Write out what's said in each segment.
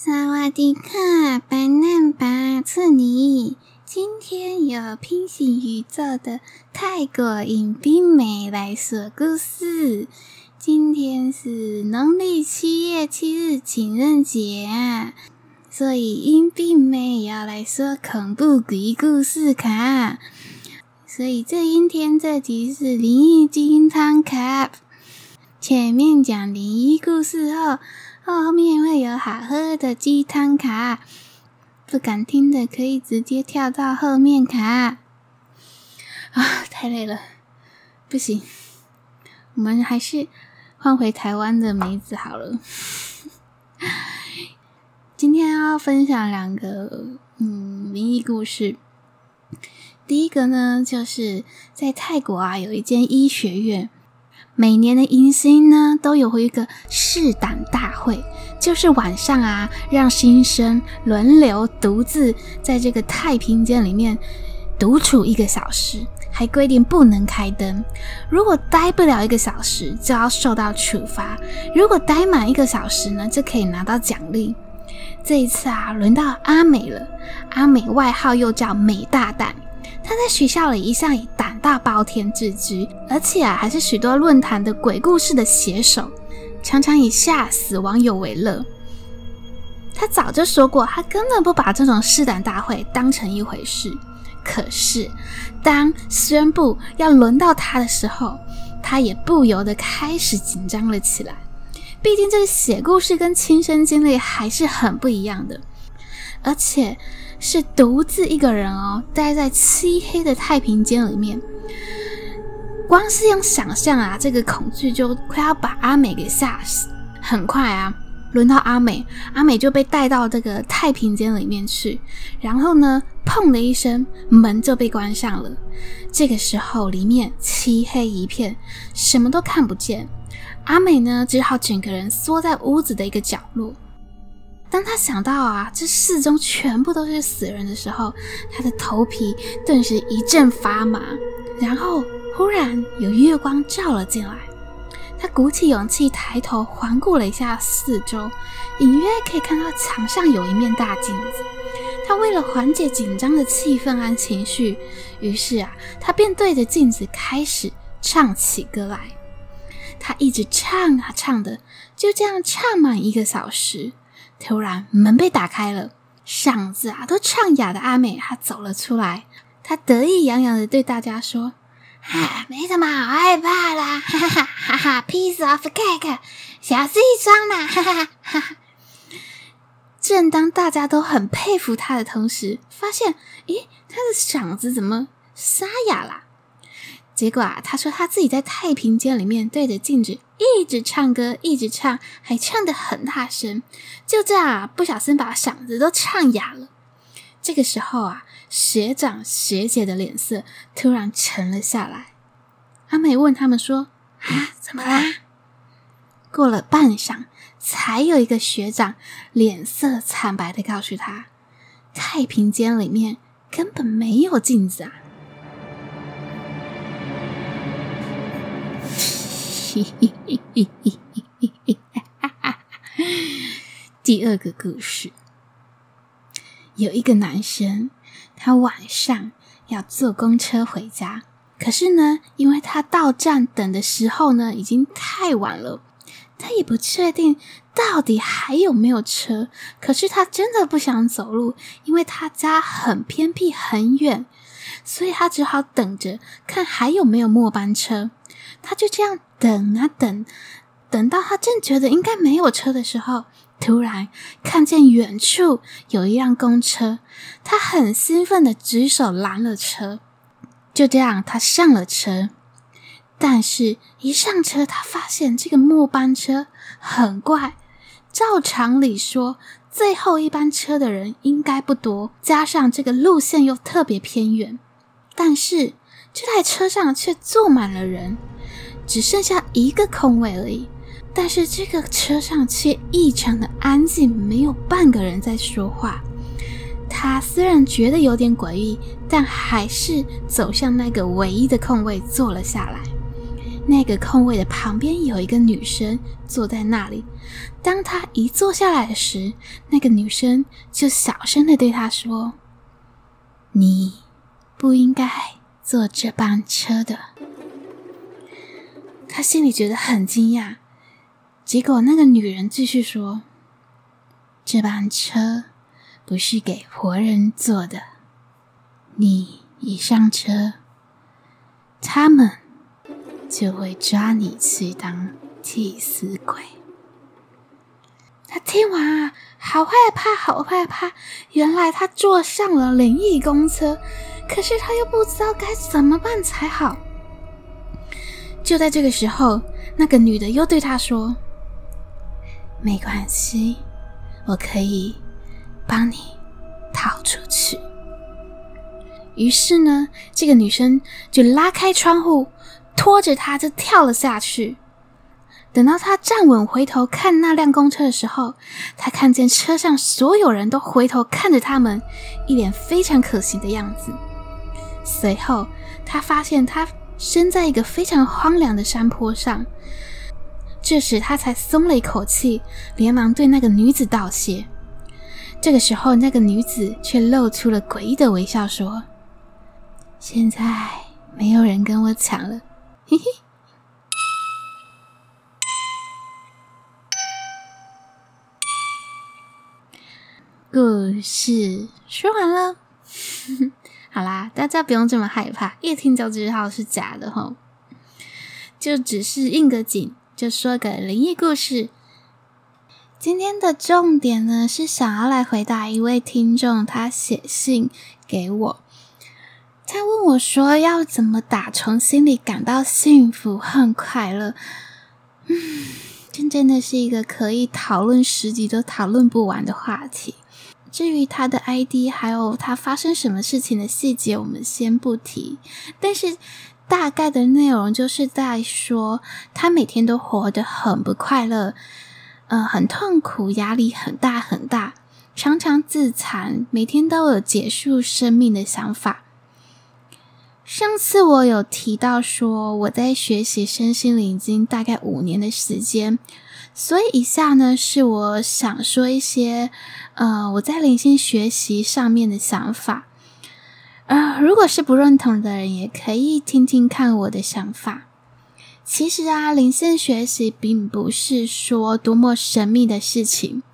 萨瓦迪卡，班纳巴次尼。今天有平行宇宙的泰国迎宾美来说故事。今天是农历七月七日情人节啊，所以迎宾美要来说恐怖鬼故事卡。所以这一天这集是灵异鸡汤卡。前面讲灵异故事后。后面会有好喝的鸡汤卡，不敢听的可以直接跳到后面卡。啊，太累了，不行，我们还是换回台湾的梅子好了。今天要分享两个嗯灵异故事。第一个呢，就是在泰国啊，有一间医学院。每年的迎新呢，都有一个试胆大会，就是晚上啊，让新生轮流独自在这个太平间里面独处一个小时，还规定不能开灯。如果待不了一个小时，就要受到处罚；如果待满一个小时呢，就可以拿到奖励。这一次啊，轮到阿美了。阿美外号又叫美大胆。他在学校里一向以胆大包天自居，而且啊，还是许多论坛的鬼故事的写手，常常以吓死网友为乐。他早就说过，他根本不把这种试胆大会当成一回事。可是，当宣布要轮到他的时候，他也不由得开始紧张了起来。毕竟，这个写故事跟亲身经历还是很不一样的，而且。是独自一个人哦，待在漆黑的太平间里面。光是用想象啊，这个恐惧就快要把阿美给吓死。很快啊，轮到阿美，阿美就被带到这个太平间里面去。然后呢，砰的一声，门就被关上了。这个时候，里面漆黑一片，什么都看不见。阿美呢，只好整个人缩在屋子的一个角落。当他想到啊，这四周全部都是死人的时候，他的头皮顿时一阵发麻。然后忽然有月光照了进来，他鼓起勇气抬头环顾了一下四周，隐约可以看到墙上有一面大镜子。他为了缓解紧张的气氛和情绪，于是啊，他便对着镜子开始唱起歌来。他一直唱啊唱的，就这样唱满一个小时。突然，门被打开了，嗓子啊都唱哑的阿美，她走了出来。她得意洋洋的对大家说：“啊，没什么好害怕啦，哈哈哈哈，piece of cake，小事一桩啦，哈哈哈哈。”正当大家都很佩服她的同时，发现，咦，她的嗓子怎么沙哑了？结果啊，他说他自己在太平间里面对着镜子一直唱歌，一直唱，还唱得很大声，就这样啊，不小心把嗓子都唱哑了。这个时候啊，学长学姐的脸色突然沉了下来。阿美问他们说：“啊，怎么啦？”过了半晌，才有一个学长脸色惨白的告诉他：“太平间里面根本没有镜子啊。” 第二个故事，有一个男生，他晚上要坐公车回家，可是呢，因为他到站等的时候呢，已经太晚了，他也不确定到底还有没有车，可是他真的不想走路，因为他家很偏僻很远，所以他只好等着看还有没有末班车。他就这样等啊等，等到他正觉得应该没有车的时候，突然看见远处有一辆公车，他很兴奋的举手拦了车。就这样，他上了车，但是一上车，他发现这个末班车很怪。照常理说，最后一班车的人应该不多，加上这个路线又特别偏远，但是这台车上却坐满了人。只剩下一个空位而已，但是这个车上却异常的安静，没有半个人在说话。他虽然觉得有点诡异，但还是走向那个唯一的空位坐了下来。那个空位的旁边有一个女生坐在那里。当他一坐下来时，那个女生就小声的对他说：“你不应该坐这班车的。”他心里觉得很惊讶。结果那个女人继续说：“这班车不是给活人坐的，你一上车，他们就会抓你去当替死鬼。”他听完啊，好害怕，好害怕！原来他坐上了灵异公车，可是他又不知道该怎么办才好。就在这个时候，那个女的又对他说：“没关系，我可以帮你逃出去。”于是呢，这个女生就拉开窗户，拖着他就跳了下去。等到他站稳，回头看那辆公车的时候，他看见车上所有人都回头看着他们，一脸非常可惜的样子。随后，他发现他身在一个非常荒凉的山坡上。这时，他才松了一口气，连忙对那个女子道谢。这个时候，那个女子却露出了诡异的微笑，说：“现在没有人跟我抢了，嘿嘿。”故事说完了，好啦，大家不用这么害怕，一听就知道是假的齁，就只是应个景，就说个灵异故事。今天的重点呢，是想要来回答一位听众，他写信给我，他问我说要怎么打从心里感到幸福和快乐。嗯，这真的是一个可以讨论十集都讨论不完的话题。至于他的 ID，还有他发生什么事情的细节，我们先不提。但是大概的内容就是在说，他每天都活得很不快乐，呃，很痛苦，压力很大很大，常常自残，每天都有结束生命的想法。上次我有提到说，我在学习身心灵已经大概五年的时间。所以以下呢，是我想说一些，呃，我在灵性学习上面的想法。呃，如果是不认同的人，也可以听听看我的想法。其实啊，灵性学习并不是说多么神秘的事情，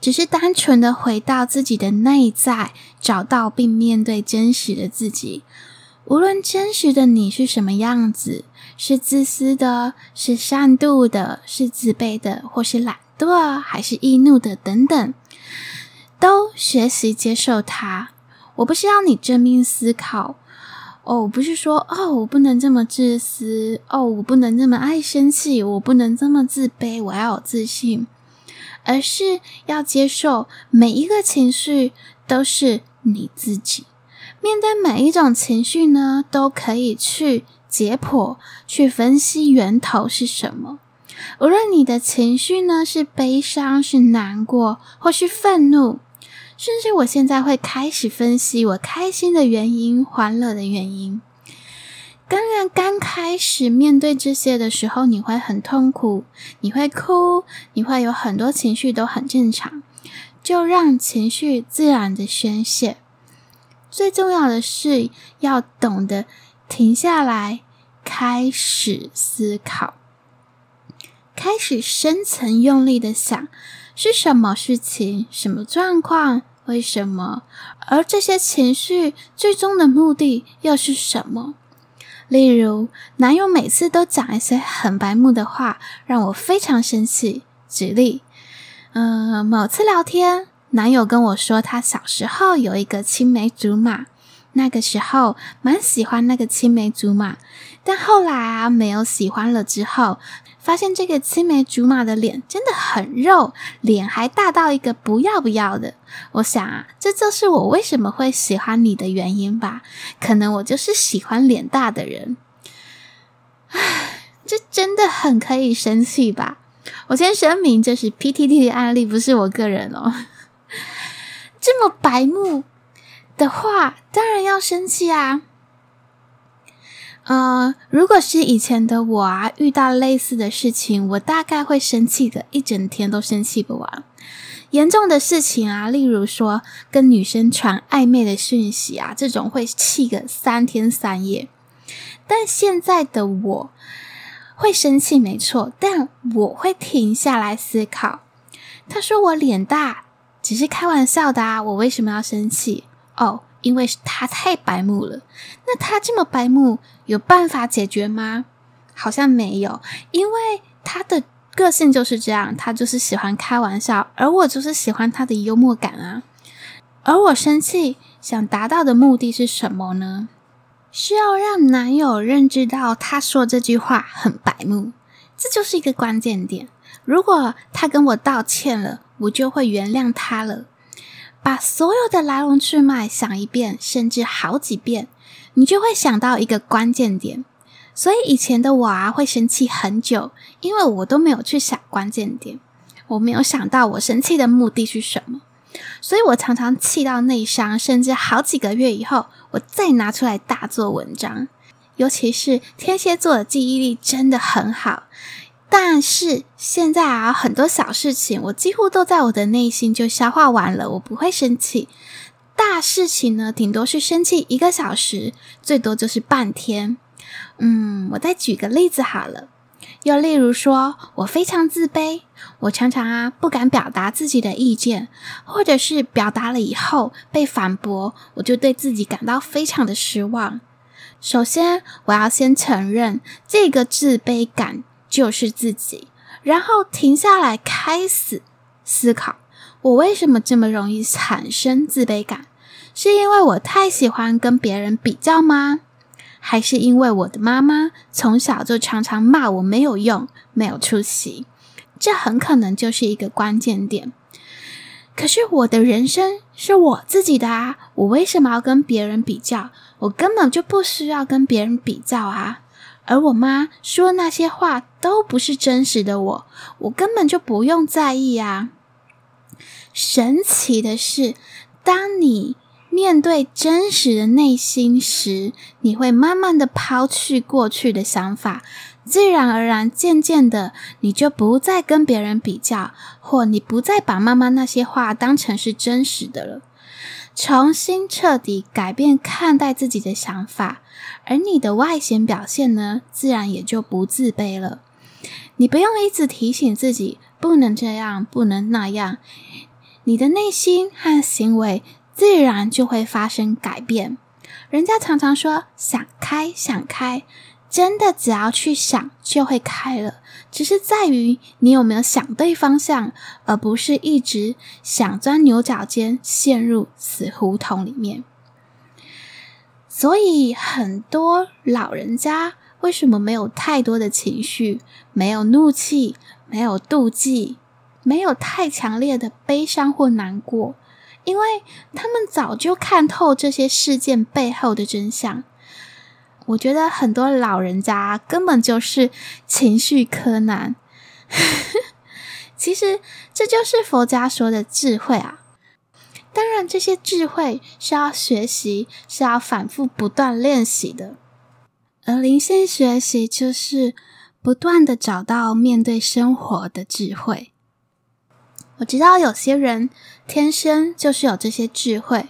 只是单纯的回到自己的内在，找到并面对真实的自己。无论真实的你是什么样子。是自私的，是善妒的，是自卑的，或是懒惰，还是易怒的，等等，都学习接受它。我不是要你正面思考，哦，不是说哦，我不能这么自私，哦，我不能这么爱生气，我不能这么自卑，我要有自信，而是要接受每一个情绪都是你自己。面对每一种情绪呢，都可以去。解剖，去分析源头是什么。无论你的情绪呢，是悲伤、是难过，或是愤怒，甚至我现在会开始分析我开心的原因、欢乐的原因。当然，刚开始面对这些的时候，你会很痛苦，你会哭，你会有很多情绪，都很正常。就让情绪自然的宣泄。最重要的是要懂得停下来。开始思考，开始深层用力的想，是什么事情、什么状况、为什么？而这些情绪最终的目的又是什么？例如，男友每次都讲一些很白目的话，让我非常生气。举例，嗯、某次聊天，男友跟我说，他小时候有一个青梅竹马。那个时候蛮喜欢那个青梅竹马，但后来啊没有喜欢了之后，发现这个青梅竹马的脸真的很肉，脸还大到一个不要不要的。我想啊，这就是我为什么会喜欢你的原因吧？可能我就是喜欢脸大的人。唉，这真的很可以生气吧？我先声明，这是 PTT 的案例，不是我个人哦。这么白目。的话，当然要生气啊！呃，如果是以前的我啊，遇到类似的事情，我大概会生气的一整天都生气不完。严重的事情啊，例如说跟女生传暧昧的讯息啊，这种会气个三天三夜。但现在的我会生气没错，但我会停下来思考。他说我脸大，只是开玩笑的啊，我为什么要生气？哦，因为他太白目了。那他这么白目，有办法解决吗？好像没有，因为他的个性就是这样，他就是喜欢开玩笑，而我就是喜欢他的幽默感啊。而我生气想达到的目的是什么呢？是要让男友认知到他说这句话很白目，这就是一个关键点。如果他跟我道歉了，我就会原谅他了。把所有的来龙去脉想一遍，甚至好几遍，你就会想到一个关键点。所以以前的我啊，会生气很久，因为我都没有去想关键点，我没有想到我生气的目的是什么。所以我常常气到内伤，甚至好几个月以后，我再拿出来大做文章。尤其是天蝎座的记忆力真的很好，但是现在啊，很多小事情我几乎都在我的内心就消化完了，我不会生气。大事情呢，顶多是生气一个小时，最多就是半天。嗯，我再举个例子好了。又例如说，我非常自卑，我常常啊不敢表达自己的意见，或者是表达了以后被反驳，我就对自己感到非常的失望。首先，我要先承认这个自卑感就是自己，然后停下来开始思考，我为什么这么容易产生自卑感？是因为我太喜欢跟别人比较吗？还是因为我的妈妈从小就常常骂我没有用、没有出息，这很可能就是一个关键点。可是我的人生是我自己的啊，我为什么要跟别人比较？我根本就不需要跟别人比较啊。而我妈说那些话都不是真实的我，我根本就不用在意啊。神奇的是，当你面对真实的内心时，你会慢慢的抛去过去的想法，自然而然，渐渐的，你就不再跟别人比较，或你不再把妈妈那些话当成是真实的了，重新彻底改变看待自己的想法，而你的外显表现呢，自然也就不自卑了。你不用一直提醒自己不能这样，不能那样，你的内心和行为。自然就会发生改变。人家常常说想开想开，真的只要去想就会开了，只是在于你有没有想对方向，而不是一直想钻牛角尖，陷入死胡同里面。所以很多老人家为什么没有太多的情绪，没有怒气，没有妒忌，没有太强烈的悲伤或难过？因为他们早就看透这些事件背后的真相，我觉得很多老人家根本就是情绪柯南。其实这就是佛家说的智慧啊！当然，这些智慧是要学习，是要反复不断练习的。而灵性学习就是不断的找到面对生活的智慧。我知道有些人天生就是有这些智慧，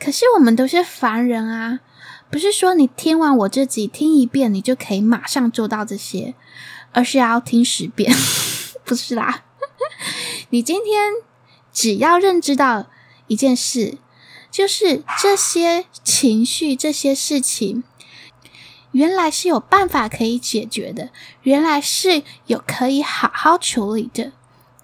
可是我们都是凡人啊，不是说你听完我这集听一遍，你就可以马上做到这些，而是要听十遍，不是啦。你今天只要认知到一件事，就是这些情绪、这些事情，原来是有办法可以解决的，原来是有可以好好处理的。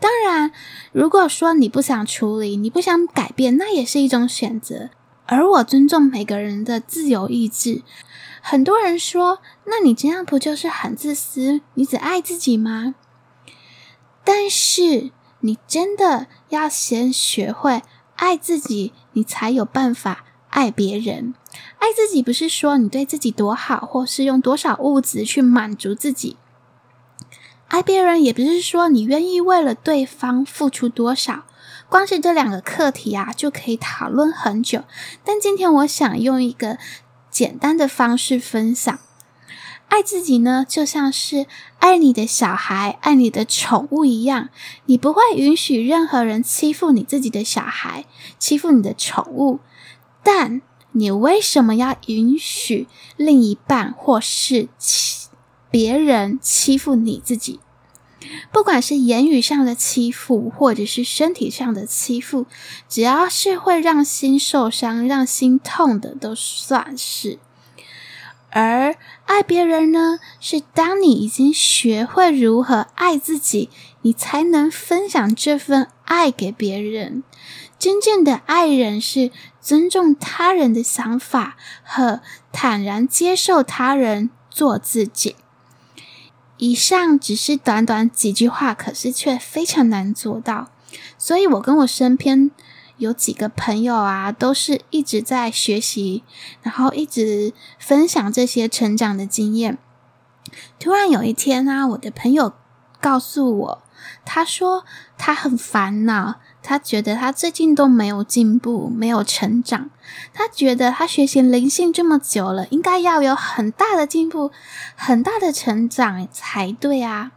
当然，如果说你不想处理，你不想改变，那也是一种选择。而我尊重每个人的自由意志。很多人说，那你这样不就是很自私？你只爱自己吗？但是，你真的要先学会爱自己，你才有办法爱别人。爱自己不是说你对自己多好，或是用多少物质去满足自己。爱别人也不是说你愿意为了对方付出多少，光是这两个课题啊，就可以讨论很久。但今天我想用一个简单的方式分享，爱自己呢，就像是爱你的小孩、爱你的宠物一样，你不会允许任何人欺负你自己的小孩、欺负你的宠物，但你为什么要允许另一半或是欺别人欺负你自己？不管是言语上的欺负，或者是身体上的欺负，只要是会让心受伤、让心痛的，都算是。而爱别人呢，是当你已经学会如何爱自己，你才能分享这份爱给别人。真正的爱人是尊重他人的想法和坦然接受他人做自己。以上只是短短几句话，可是却非常难做到。所以我跟我身边。有几个朋友啊，都是一直在学习，然后一直分享这些成长的经验。突然有一天啊，我的朋友告诉我，他说他很烦恼，他觉得他最近都没有进步，没有成长。他觉得他学习灵性这么久了，应该要有很大的进步，很大的成长才对啊。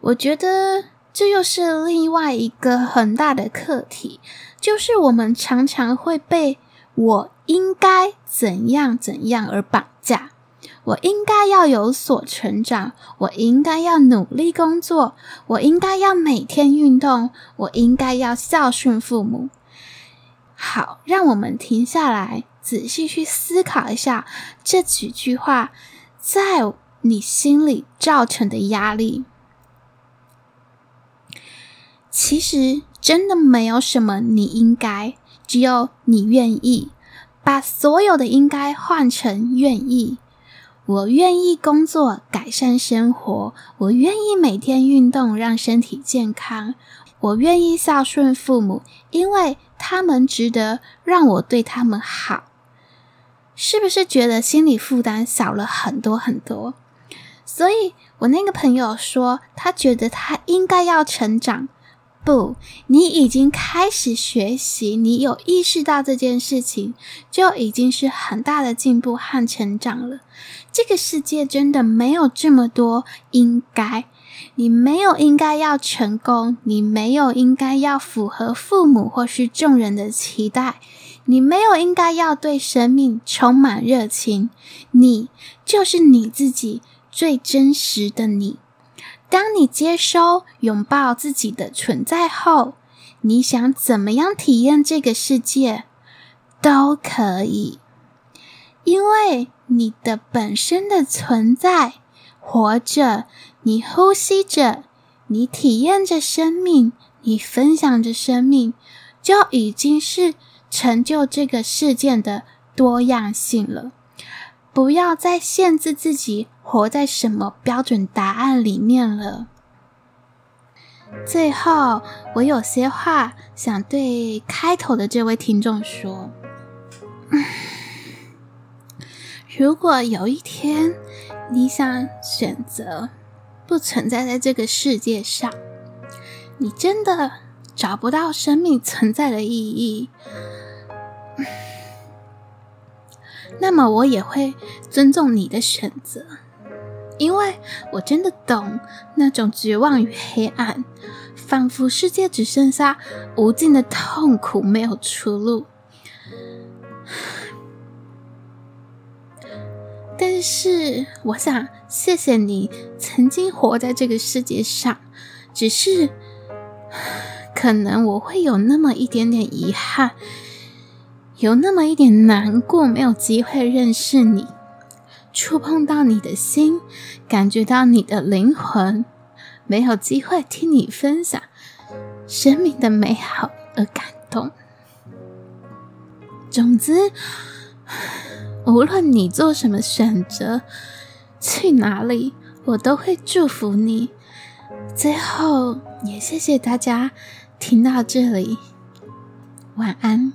我觉得。这又是另外一个很大的课题，就是我们常常会被“我应该怎样怎样”而绑架。我应该要有所成长，我应该要努力工作，我应该要每天运动，我应该要孝顺父母。好，让我们停下来，仔细去思考一下这几句话在你心里造成的压力。其实真的没有什么你应该，只有你愿意。把所有的应该换成愿意。我愿意工作，改善生活；我愿意每天运动，让身体健康；我愿意孝顺父母，因为他们值得让我对他们好。是不是觉得心理负担小了很多很多？所以我那个朋友说，他觉得他应该要成长。不，你已经开始学习，你有意识到这件事情，就已经是很大的进步和成长了。这个世界真的没有这么多应该，你没有应该要成功，你没有应该要符合父母或是众人的期待，你没有应该要对生命充满热情，你就是你自己最真实的你。当你接收、拥抱自己的存在后，你想怎么样体验这个世界都可以，因为你的本身的存在，活着，你呼吸着，你体验着生命，你分享着生命，就已经是成就这个事件的多样性了。不要再限制自己活在什么标准答案里面了。最后，我有些话想对开头的这位听众说：如果有一天你想选择不存在在这个世界上，你真的找不到生命存在的意义。那么我也会尊重你的选择，因为我真的懂那种绝望与黑暗，仿佛世界只剩下无尽的痛苦，没有出路。但是，我想谢谢你曾经活在这个世界上，只是可能我会有那么一点点遗憾。有那么一点难过，没有机会认识你，触碰到你的心，感觉到你的灵魂，没有机会听你分享生命的美好而感动。总之，无论你做什么选择，去哪里，我都会祝福你。最后，也谢谢大家听到这里，晚安。